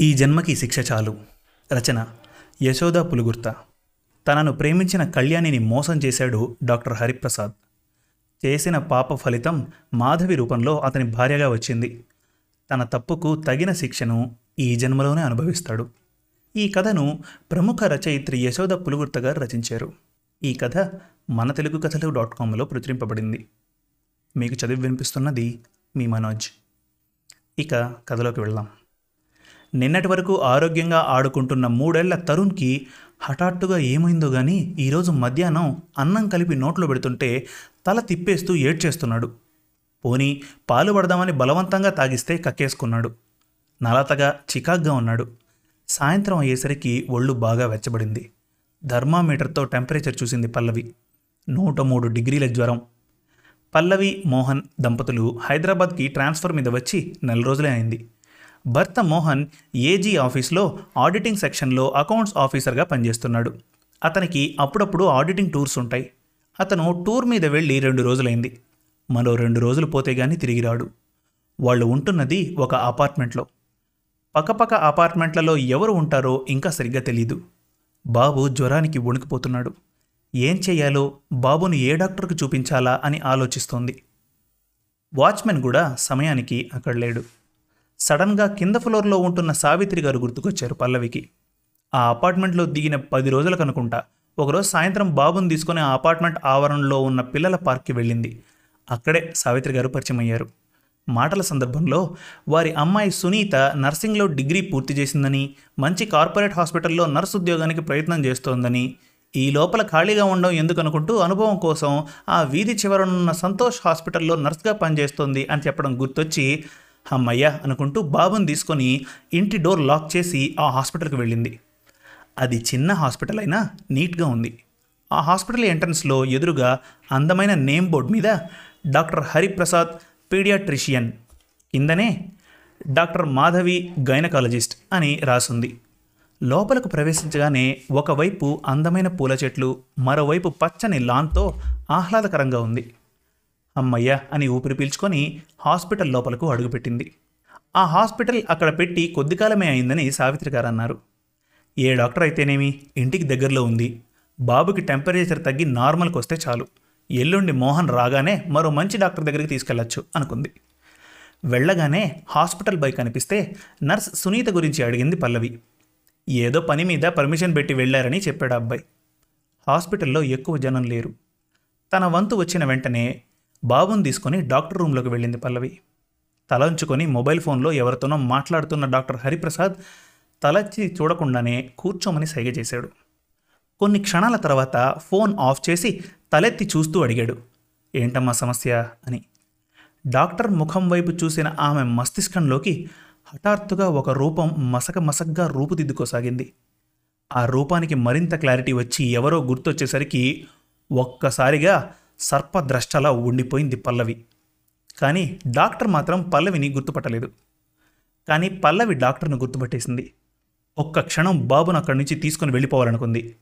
ఈ జన్మకి శిక్ష చాలు. రచన యశోద పులుగుర్త. తనను ప్రేమించిన కళ్యాణిని మోసం చేశాడు డాక్టర్ హరిప్రసాద్. చేసిన పాప ఫలితం మాధవి రూపంలో అతని భార్యగా వచ్చింది. తన తప్పుకు తగిన శిక్షను ఈ జన్మలోనే అనుభవిస్తాడు. ఈ కథను ప్రముఖ రచయిత్రి యశోద పులుగుర్త గారు రచించారు. ఈ కథ మన తెలుగు కథలు డాట్ కామ్లో ప్రచురింపబడింది. మీకు చదివి వినిపిస్తున్నది మీ మనోజ్. ఇక కథలోకి వెళ్దాం. నిన్నటి వరకు ఆరోగ్యంగా ఆడుకుంటున్న మూడేళ్ళ తరుణ్కి హఠాత్తుగా ఏమైందో కానీ ఈరోజు మధ్యాహ్నం అన్నం కలిపి నోట్లో పెడుతుంటే తల తిప్పేస్తూ ఏడ్చేస్తున్నాడు. పోనీ పాలు పడదామని బలవంతంగా తాగిస్తే కక్కేసుకున్నాడు. నలతగా చికాగ్గా ఉన్నాడు. సాయంత్రం అయ్యేసరికి ఒళ్ళు బాగా వెచ్చబడింది. థర్మామీటర్తో టెంపరేచర్ చూసింది పల్లవి. నూట మూడు డిగ్రీల జ్వరం. పల్లవి మోహన్ దంపతులు హైదరాబాద్కి ట్రాన్స్ఫర్ మీద వచ్చి నెల రోజులే అయింది. భర్త మోహన్ ఏజీ ఆఫీస్లో ఆడిటింగ్ సెక్షన్లో అకౌంట్స్ ఆఫీసర్గా పనిచేస్తున్నాడు. అతనికి అప్పుడప్పుడు ఆడిటింగ్ టూర్స్ ఉంటాయి. అతను టూర్ మీద వెళ్ళి రెండు రోజులైంది. మరో రెండు రోజులు పోతే గానీ తిరిగి రాడు. వాళ్ళు ఉంటున్నది ఒక అపార్ట్మెంట్లో. పక్కపక్క అపార్ట్మెంట్లలో ఎవరు ఉంటారో ఇంకా సరిగ్గా తెలీదు. బాబు జ్వరానికి వణికిపోతున్నాడు. ఏం చేయాలో బాబును ఏ డాక్టర్కు చూపించాలా అని ఆలోచిస్తోంది. వాచ్మెన్ కూడా సమయానికి అక్కడ లేడు. సడన్గా కింద ఫ్లోర్లో ఉంటున్న సావిత్రి గారు గుర్తుకొచ్చారు పల్లవికి. ఆ అపార్ట్మెంట్లో దిగిన పది రోజులకు అనుకుంటా ఒకరోజు సాయంత్రం బాబుని తీసుకుని ఆ అపార్ట్మెంట్ ఆవరణలో ఉన్న పిల్లల పార్క్కి వెళ్ళింది. అక్కడే సావిత్రి గారు పరిచయం అయ్యారు మాటల సందర్భంలో వారి అమ్మాయి సునీత నర్సింగ్లో డిగ్రీ పూర్తి చేసిందని మంచి కార్పొరేట్ హాస్పిటల్లో నర్స్ ఉద్యోగానికి ప్రయత్నం చేస్తోందని ఈ లోపల ఖాళీగా ఉండడం ఎందుకు అనుకుంటూ అనుభవం కోసం ఆ వీధి చివరనున్న సంతోష్ హాస్పిటల్లో నర్స్గా పనిచేస్తోంది అని చెప్పడం గుర్తొచ్చి అమ్మయ్య అనుకుంటూ బాబుని తీసుకొని ఇంటి డోర్ లాక్ చేసి ఆ హాస్పిటల్కి వెళ్ళింది. అది చిన్న హాస్పిటల్ అయినా నీట్గా ఉంది. ఆ హాస్పిటల్ ఎంట్రన్స్లో ఎదురుగా అందమైన నేమ్ బోర్డు మీద డాక్టర్ హరిప్రసాద్ పీడియాట్రిషియన్ కిందనే డాక్టర్ మాధవి గైనకాలజిస్ట్ అని రాసుంది. లోపలకు ప్రవేశించగానే ఒకవైపు అందమైన పూల చెట్లు మరోవైపు పచ్చని లాన్తో ఆహ్లాదకరంగా ఉంది. అమ్మయ్య అని ఊపిరి పీల్చుకొని హాస్పిటల్ లోపలకు అడుగుపెట్టింది. ఆ హాస్పిటల్ అక్కడ పెట్టి కొద్ది కాలమే అయిందని సావిత్రి గారు అన్నారు. ఏ డాక్టర్ అయితేనేమి? ఇంటికి దగ్గరలో ఉంది. బాబుకి టెంపరేచర్ తగ్గి నార్మల్కి వస్తే చాలు. ఎల్లుండి మోహన్ రాగానే మరో మంచి డాక్టర్ దగ్గరికి తీసుకెళ్ళొచ్చు అనుకుంది. వెళ్ళగానే హాస్పిటల్ బైక్ కనిపిస్తే నర్స్ సునీత గురించి అడిగింది పల్లవి. ఏదో పని మీద పర్మిషన్ పెట్టి వెళ్ళారని చెప్పాడు అబ్బాయి. హాస్పిటల్లో ఎక్కువ జనం లేరు. తన వంతు వచ్చిన వెంటనే బాబుని తీసుకొని డాక్టర్ రూమ్లోకి వెళ్ళింది పల్లవి. తల ఉంచుకొని మొబైల్ ఫోన్లో ఎవరితోనో మాట్లాడుతున్న డాక్టర్ హరిప్రసాద్ తలెత్తి చూడకుండానే కూర్చోమని సైగ చేశాడు. కొన్ని క్షణాల తర్వాత ఫోన్ ఆఫ్ చేసి తలెత్తి చూస్తూ అడిగాడు. ఏంటమ్మా సమస్య? అని. డాక్టర్ ముఖం వైపు చూసిన ఆమె మస్తిష్కంలోకి హఠాత్తుగా ఒక రూపం మసక మసగ్గా రూపుదిద్దుకోసాగింది. ఆ రూపానికి మరింత క్లారిటీ వచ్చి ఎవరో గుర్తొచ్చేసరికి ఒక్కసారిగా సర్పద్రష్టలా ఉండిపోయింది పల్లవి. కానీ డాక్టర్ మాత్రం పల్లవిని గుర్తుపట్టలేదు. కానీ పల్లవి డాక్టర్ను గుర్తుపట్టేసింది. ఒక్క క్షణం బాబును అక్కడి నుంచి తీసుకుని వెళ్ళిపోవాలనుకుంది.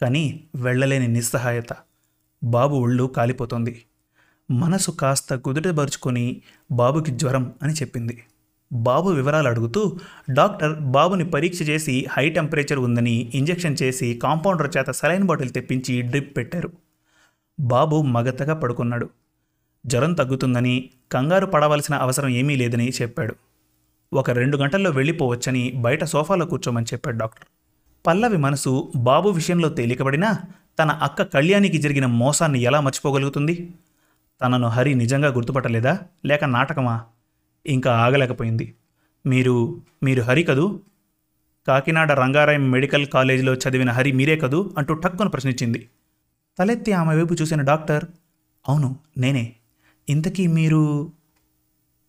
కానీ వెళ్ళలేని నిస్సహాయత. బాబు ఒళ్ళు కాలిపోతోంది. మనసు కాస్త కుదుటపరుచుకొని బాబుకి జ్వరం అని చెప్పింది. బాబు వివరాలు అడుగుతూ డాక్టర్ బాబుని పరీక్ష చేసి హై టెంపరేచర్ ఉందని ఇంజెక్షన్ చేసి కాంపౌండర్ చేత సలైన్ బాటిల్ తెప్పించి డ్రిప్ పెట్టారు. బాబు మగతగా పడుకున్నాడు. జ్వరం తగ్గుతుందని కంగారు పడవలసిన అవసరం ఏమీ లేదని చెప్పాడు. ఒక రెండు గంటల్లో వెళ్ళిపోవచ్చని బయట సోఫాలో కూర్చోమని చెప్పాడు డాక్టర్. పల్లవి మనసు బాబు విషయంలో తేలికబడినా తన అక్క కళ్యాణికి జరిగిన మోసాన్ని ఎలా మర్చిపోగలుగుతుంది? తనను హరి నిజంగా గుర్తుపట్టలేదా? లేక నాటకమా? ఇంకా ఆగలేకపోయింది. మీరు మీరు హరి కదూ? కాకినాడ రంగారాయం మెడికల్ కాలేజీలో చదివిన హరి మీరే కదూ? అంటూ టక్కును ప్రశ్నించింది. తలెత్తి ఆమె వైపు చూసిన డాక్టర్ అవును నేనే. ఇంతకీ మీరు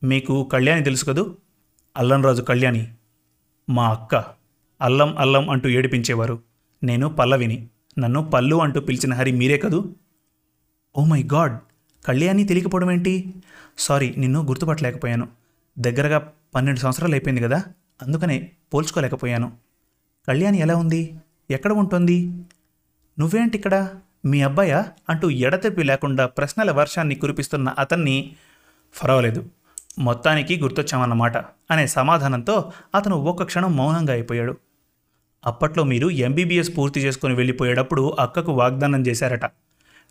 మీకు కళ్యాణి తెలుసు కదూ? అల్లంరాజు కళ్యాణి. మా అక్క. అల్లం అల్లం అంటూ ఏడిపించేవారు. నేను పల్లవిని. నన్ను పల్లు అంటూ పిలిచిన హరి మీరే కదూ? Oh my God! కళ్యాణి తెలియకపోవడం ఏంటి? సారీ నిన్ను గుర్తుపట్టలేకపోయాను. దగ్గరగా పన్నెండు సంవత్సరాలు అయిపోయింది కదా? అందుకనే పోల్చుకోలేకపోయాను. కళ్యాణి ఎలా ఉంది? ఎక్కడ ఉంటుంది? నువ్వేంటి ఇక్కడ? మీ అబ్బాయా అంటూ ఎడతెప్పి లేకుండా ప్రశ్నల వర్షాన్ని కురిపిస్తున్న అతన్ని ఫరవలేదు. మొత్తానికి గుర్తొచ్చామన్నమాట అనే సమాధానంతో అతను ఒక్క క్షణం మౌనంగా అయిపోయాడు. అప్పట్లో మీరు ఎంబీబీఎస్ పూర్తి చేసుకుని వెళ్ళిపోయేటప్పుడు అక్కకు వాగ్దానం చేశారట.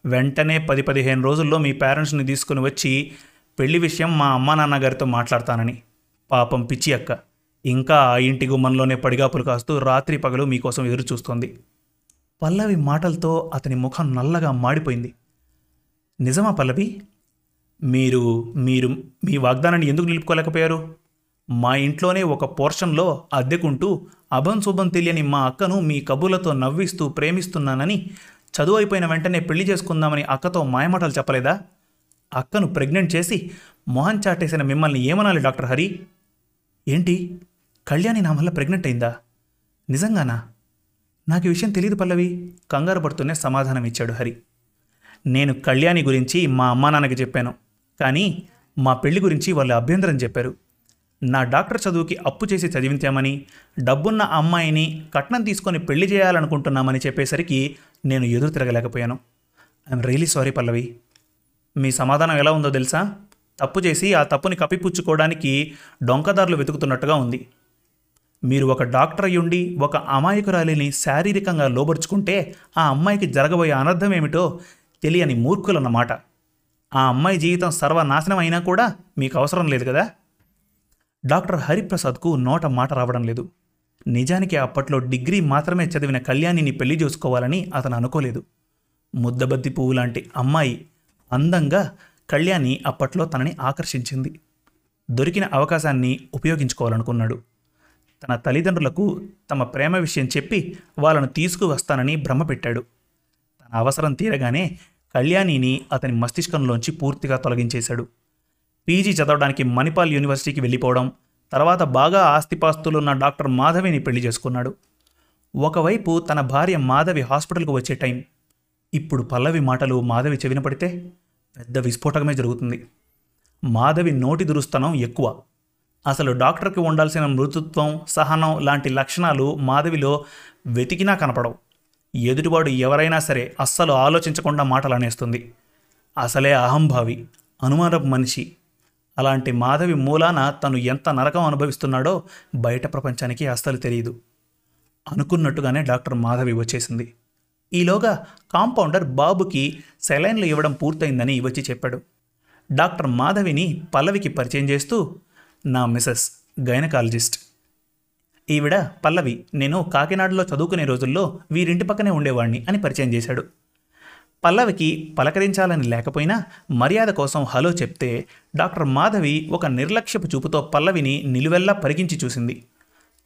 వెంటనే పది పదిహేను రోజుల్లో మీ పేరెంట్స్ని తీసుకుని వచ్చి పెళ్ళి విషయం మా అమ్మా నాన్నగారితో మాట్లాడతానని. పాపం పిచ్చి అక్క. ఇంకా ఆ ఇంటి గుమ్మంలోనే పడిగాపులు కాస్తూ రాత్రి పగలు మీకోసం ఎదురు చూస్తోంది పల్లవి మాటలతో అతని ముఖం నల్లగా మాడిపోయింది. నిజమా పల్లవి? మీరు మీరు మీ వాగ్దానాన్ని ఎందుకు నిలుపుకోలేకపోయారు? మా ఇంట్లోనే ఒక పోర్షన్లో అద్దెకుంటూ అభం శుభం తెలియని మా అక్కను మీ కబుర్లతో నవ్విస్తూ ప్రేమిస్తున్నానని చదువు అయిపోయిన వెంటనే పెళ్ళి చేసుకుందామని అక్కతో మాయమాటలు చెప్పలేదా? అక్కను ప్రెగ్నెంట్ చేసి మొహం చాటేసిన మిమ్మల్ని ఏమనాలి డాక్టర్ హరి? ఏంటి? కళ్యాణి నా వల్ల ప్రెగ్నెంట్ అయిందా? నిజంగానా? నాకు ఈ విషయం తెలియదు పల్లవి. కంగారు పడుతూనే సమాధానం ఇచ్చాడు హరి. నేను కళ్యాణి గురించి మా అమ్మా నాన్నకి చెప్పాను. కానీ మా పెళ్ళి గురించి వాళ్ళు అభ్యంతరం చెప్పారు. నా డాక్టర్ చదువుకి అప్పు చేసి చదివించామని డబ్బున్న అమ్మాయిని కట్నం తీసుకొని పెళ్ళి చేయాలనుకుంటున్నామని చెప్పేసరికి నేను ఎదురు తిరగలేకపోయాను. I'm really sorry Pallavi. మీ సమాధానం ఎలా ఉందో తెలుసా? తప్పు చేసి ఆ తప్పుని కప్పిపుచ్చుకోవడానికి డొంకదారులు వెతుకుతున్నట్టుగా ఉంది. మీరు ఒక డాక్టర్ అయ్యుండి ఒక అమాయకురాలిని శారీరకంగా లోబరుచుకుంటే ఆ అమ్మాయికి జరగబోయే అనర్థం ఏమిటో తెలియని మూర్ఖులన్నమాట. ఆ అమ్మాయి జీవితం సర్వనాశనం అయినా కూడా మీకు అవసరం లేదు కదా? డాక్టర్ హరిప్రసాద్కు నోట మాట రావడం లేదు. నిజానికి అప్పట్లో డిగ్రీ మాత్రమే చదివిన కళ్యాణిని పెళ్ళి చేసుకోవాలని అతను అనుకోలేదు. ముద్దబద్ది పువ్వు లాంటి అమ్మాయి అందంగా కళ్యాణి అప్పట్లో తనని ఆకర్షించింది. దొరికిన అవకాశాన్ని ఉపయోగించుకోవాలనుకున్నాడు. తన తల్లిదండ్రులకు తమ ప్రేమ విషయం చెప్పి వాళ్ళను తీసుకువస్తానని భ్రమపెట్టాడు తన అవసరం తీరగానే కళ్యాణిని అతని మస్తిష్కంలోంచి పూర్తిగా తొలగించేశాడు. పీజీ చదవడానికి మణిపాల్ యూనివర్సిటీకి వెళ్ళిపోవడం తర్వాత బాగా ఆస్తిపాస్తులున్న డాక్టర్ మాధవిని పెళ్ళి చేసుకున్నాడు. ఒకవైపు తన భార్య మాధవి హాస్పిటల్కు వచ్చే టైం. ఇప్పుడు పల్లవి మాటలు మాధవి చెవిన పడితే పెద్ద విస్ఫోటకమే జరుగుతుంది. మాధవి నోటి దురుస్తనం ఎక్కువ. అసలు డాక్టర్కి ఉండాల్సిన మృదుత్వం సహనం లాంటి లక్షణాలు మాధవిలో వెతికినా కనపడవు. ఎదుటివాడు ఎవరైనా సరే అస్సలు ఆలోచించకుండా మాటలు అనేస్తుంది అసలే అహంభావి అనుమానపు మనిషి. అలాంటి మాధవి మూలాన తను ఎంత నరకం అనుభవిస్తున్నాడో బయట ప్రపంచానికి అస్సలు తెలియదు. అనుకున్నట్టుగానే డాక్టర్ మాధవి వచ్చేసింది. ఈలోగా కాంపౌండర్ బాబుకి సెలైన్లు ఇవ్వడం పూర్తయిందని వచ్చి చెప్పాడు. డాక్టర్ మాధవిని పల్లవికి పరిచయం చేస్తూ నా మిసెస్ గైనకాలజిస్ట్. ఈవిడ పల్లవి నేను కాకినాడలో చదువుకునే రోజుల్లో వీరింటి పక్కనే ఉండేవాణ్ణి అని పరిచయం చేశాడు. పల్లవికి పలకరించాలని లేకపోయినా మర్యాద కోసం హలో చెప్తే డాక్టర్ మాధవి ఒక నిర్లక్ష్యపు చూపుతో పల్లవిని నిలువెల్లా పరికించి చూసింది.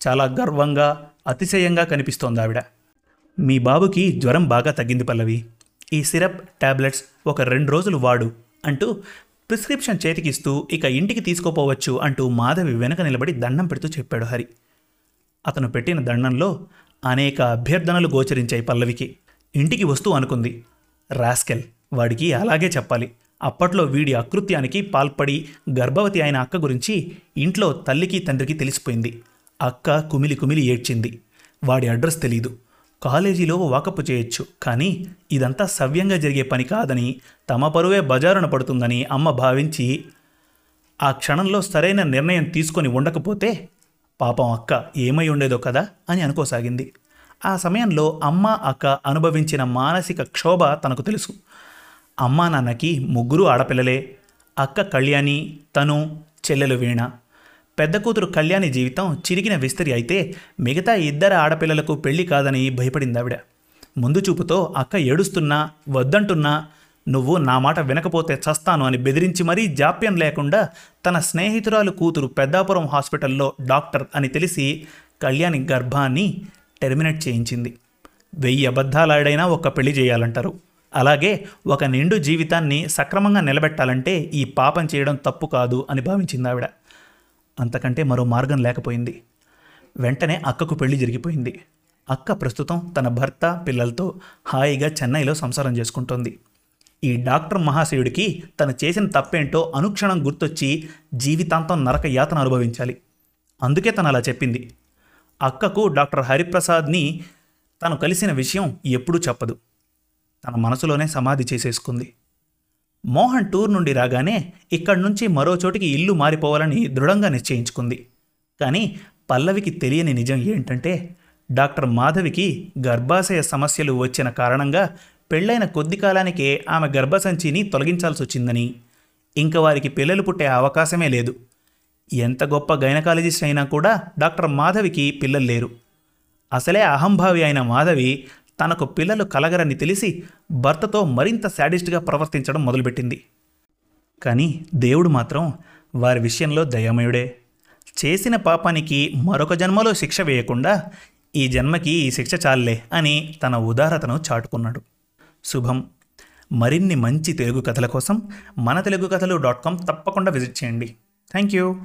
చాలా గర్వంగా అతిశయంగా కనిపిస్తోంది ఆవిడ. మీ బాబుకి జ్వరం బాగా తగ్గింది పల్లవి. ఈ సిరప్ టాబ్లెట్స్ ఒక రెండు రోజులు వాడు అంటూ ప్రిస్క్రిప్షన్ చేతికిస్తూ ఇక ఇంటికి తీసుకోపోవచ్చు అంటూ మాధవి వెనక నిలబడి దండం పెడుతూ చెప్పాడు హరి. అతను పెట్టిన దండంలో అనేక అభ్యర్థనలు గోచరించాయి పల్లవికి. ఇంటికి వస్తూ అనుకుంది. రాస్కెల్ వాడికి అలాగే చెప్పాలి. అప్పట్లో వీడి అకృత్యానికి పాల్పడి గర్భవతి అయిన అక్క గురించి ఇంట్లో తల్లికి తండ్రికి తెలిసిపోయింది. అక్క కుమిలి కుమిలి ఏడ్చింది. వాడి అడ్రస్ తెలీదు. కాలేజీలో వాకప్ చేయొచ్చు. కానీ ఇదంతా సవ్యంగా జరిగే పని కాదని తమ పరువే బజారున పడుతుందని అమ్మ భావించి ఆ క్షణంలో సరైన నిర్ణయం తీసుకొని ఉండకపోతే పాపం అక్క ఏమై ఉండేదో కదా అని అనుకోసాగింది. ఆ సమయంలో అమ్మ అక్క అనుభవించిన మానసిక క్షోభ తనకు తెలుసు. అమ్మా నాన్నకి ముగ్గురు ఆడపిల్లలే అక్క కళ్యాణి తను చెల్లెలు వీణ. పెద్ద కూతురు కళ్యాణి జీవితం చిరిగిన విస్తరి అయితే మిగతా ఇద్దరు ఆడపిల్లలకు పెళ్ళి కాదని భయపడింది ఆవిడ ముందు చూపుతో అక్క ఏడుస్తున్నా వద్దంటున్నా నువ్వు నా మాట వినకపోతే చస్తాను అని బెదిరించి మరీ జాప్యం లేకుండా తన స్నేహితురాలు కూతురు పెద్దాపురం హాస్పిటల్లో డాక్టర్ అని తెలిసి కళ్యాణి గర్భాన్ని టెర్మినేట్ చేయించింది. వెయ్యి అబద్ధాలాడైనా ఒక పెళ్ళి చేయాలంటారు. అలాగే ఒక నిండు జీవితాన్ని సక్రమంగా నిలబెట్టాలంటే ఈ పాపం చేయడం తప్పు కాదు అని భావించింది ఆవిడ అంతకంటే మరో మార్గం లేకపోయింది. వెంటనే అక్కకు పెళ్ళి జరిగిపోయింది. అక్క ప్రస్తుతం తన భర్త పిల్లలతో హాయిగా చెన్నైలో సంసారం చేసుకుంటోంది. ఈ డాక్టర్ మహాశయుడికి తను చేసిన తప్పేంటో అనుక్షణం గుర్తొచ్చి జీవితాంతం నరక యాతన అనుభవించాలి. అందుకే తను అలా చెప్పింది. అక్కకు డాక్టర్ హరిప్రసాద్ని తను కలిసిన విషయం ఎప్పుడూ చెప్పదు. తన మనసులోనే సమాధి చేసేసుకుంది. మోహన్ టూర్ నుండి రాగానే ఇక్కడి నుంచి మరో చోటికి ఇల్లు మారిపోవాలని దృఢంగా నిశ్చయించుకుంది. కానీ పల్లవికి తెలియని నిజం ఏంటంటే డాక్టర్ మాధవికి గర్భాశయ సమస్యలు వచ్చిన కారణంగా పెళ్ళైన కొద్ది కాలానికే ఆమె గర్భసంచిని తొలగించాల్సి వచ్చిందని. ఇంక వారికి పిల్లలు పుట్టే అవకాశమే లేదు. ఎంత గొప్ప గైనకాలజిస్ట్ అయినా కూడా డాక్టర్ మాధవికి పిల్లలు లేరు. అసలే అహంభావి అయిన మాధవి తనకు పిల్లలు కలగరని తెలిసి భర్తతో మరింత శాడిస్ట్గా ప్రవర్తించడం మొదలుపెట్టింది. కానీ దేవుడు మాత్రం వారి విషయంలో దయామయుడే. చేసిన పాపానికి మరొక జన్మలో శిక్ష వేయకుండా ఈ జన్మకి ఈ శిక్ష చాలే అని తన ఉదారతను చాటుకున్నాడు. శుభం. మరిన్ని మంచి తెలుగు కథల కోసం మన తెలుగు కథలు డాట్ కామ్ తప్పకుండా విజిట్ చేయండి. Thank you